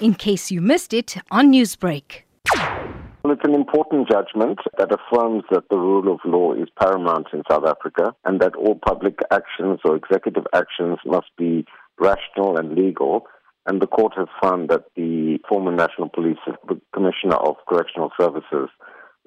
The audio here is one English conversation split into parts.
in case you missed it on Newsbreak. Well, it's an important judgment that affirms that the rule of law is paramount in South Africa and that all public actions or executive actions must be rational and legal. And the court has found that the former National Police Commissioner of Correctional Services,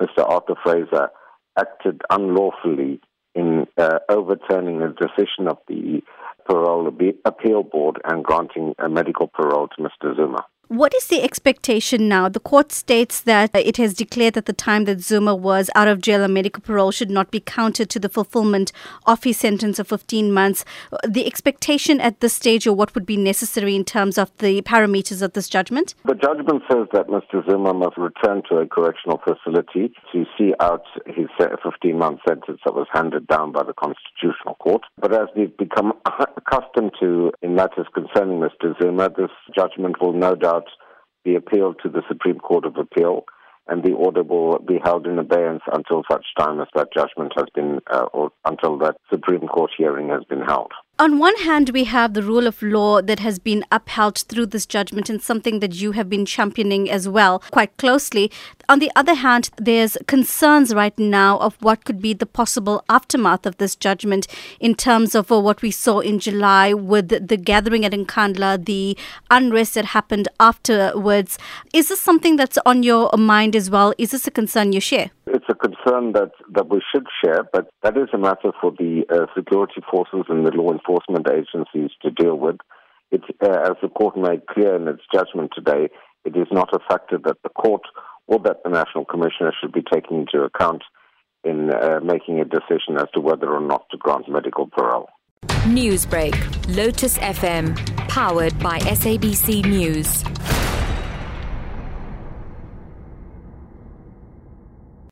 Mr. Arthur Fraser, acted unlawfully in uh, overturning a decision of the Parole Appeal Board and granting a medical parole to Mr. Zuma. What is the expectation now? The court states that it has declared that the time that Zuma was out of jail on medical parole should not be counted to the fulfillment of his sentence of 15 months. The expectation at this stage, or what would be necessary in terms of the parameters of this judgment? The judgment says that Mr. Zuma must return to a correctional facility to see out his 15 month sentence that was handed down by the Constitutional Court. But as we've become accustomed to in matters concerning Mr. Zuma, this judgment will no doubt be appealed to the Supreme Court of Appeal, and the order will be held in abeyance until such time as that judgment has been, uh, or until that Supreme Court hearing has been held. On one hand, we have the rule of law that has been upheld through this judgment and something that you have been championing as well quite closely. On the other hand, there's concerns right now of what could be the possible aftermath of this judgment in terms of uh, what we saw in July with the gathering at Nkandla, the unrest that happened afterwards. Is this something that's on your mind as well? Is this a concern you share? It's concern that, that we should share, but that is a matter for the uh, security forces and the law enforcement agencies to deal with. It, uh, as the court made clear in its judgment today, it is not a factor that the court or that the National Commissioner should be taking into account in uh, making a decision as to whether or not to grant medical parole. Newsbreak, Lotus FM, powered by SABC News.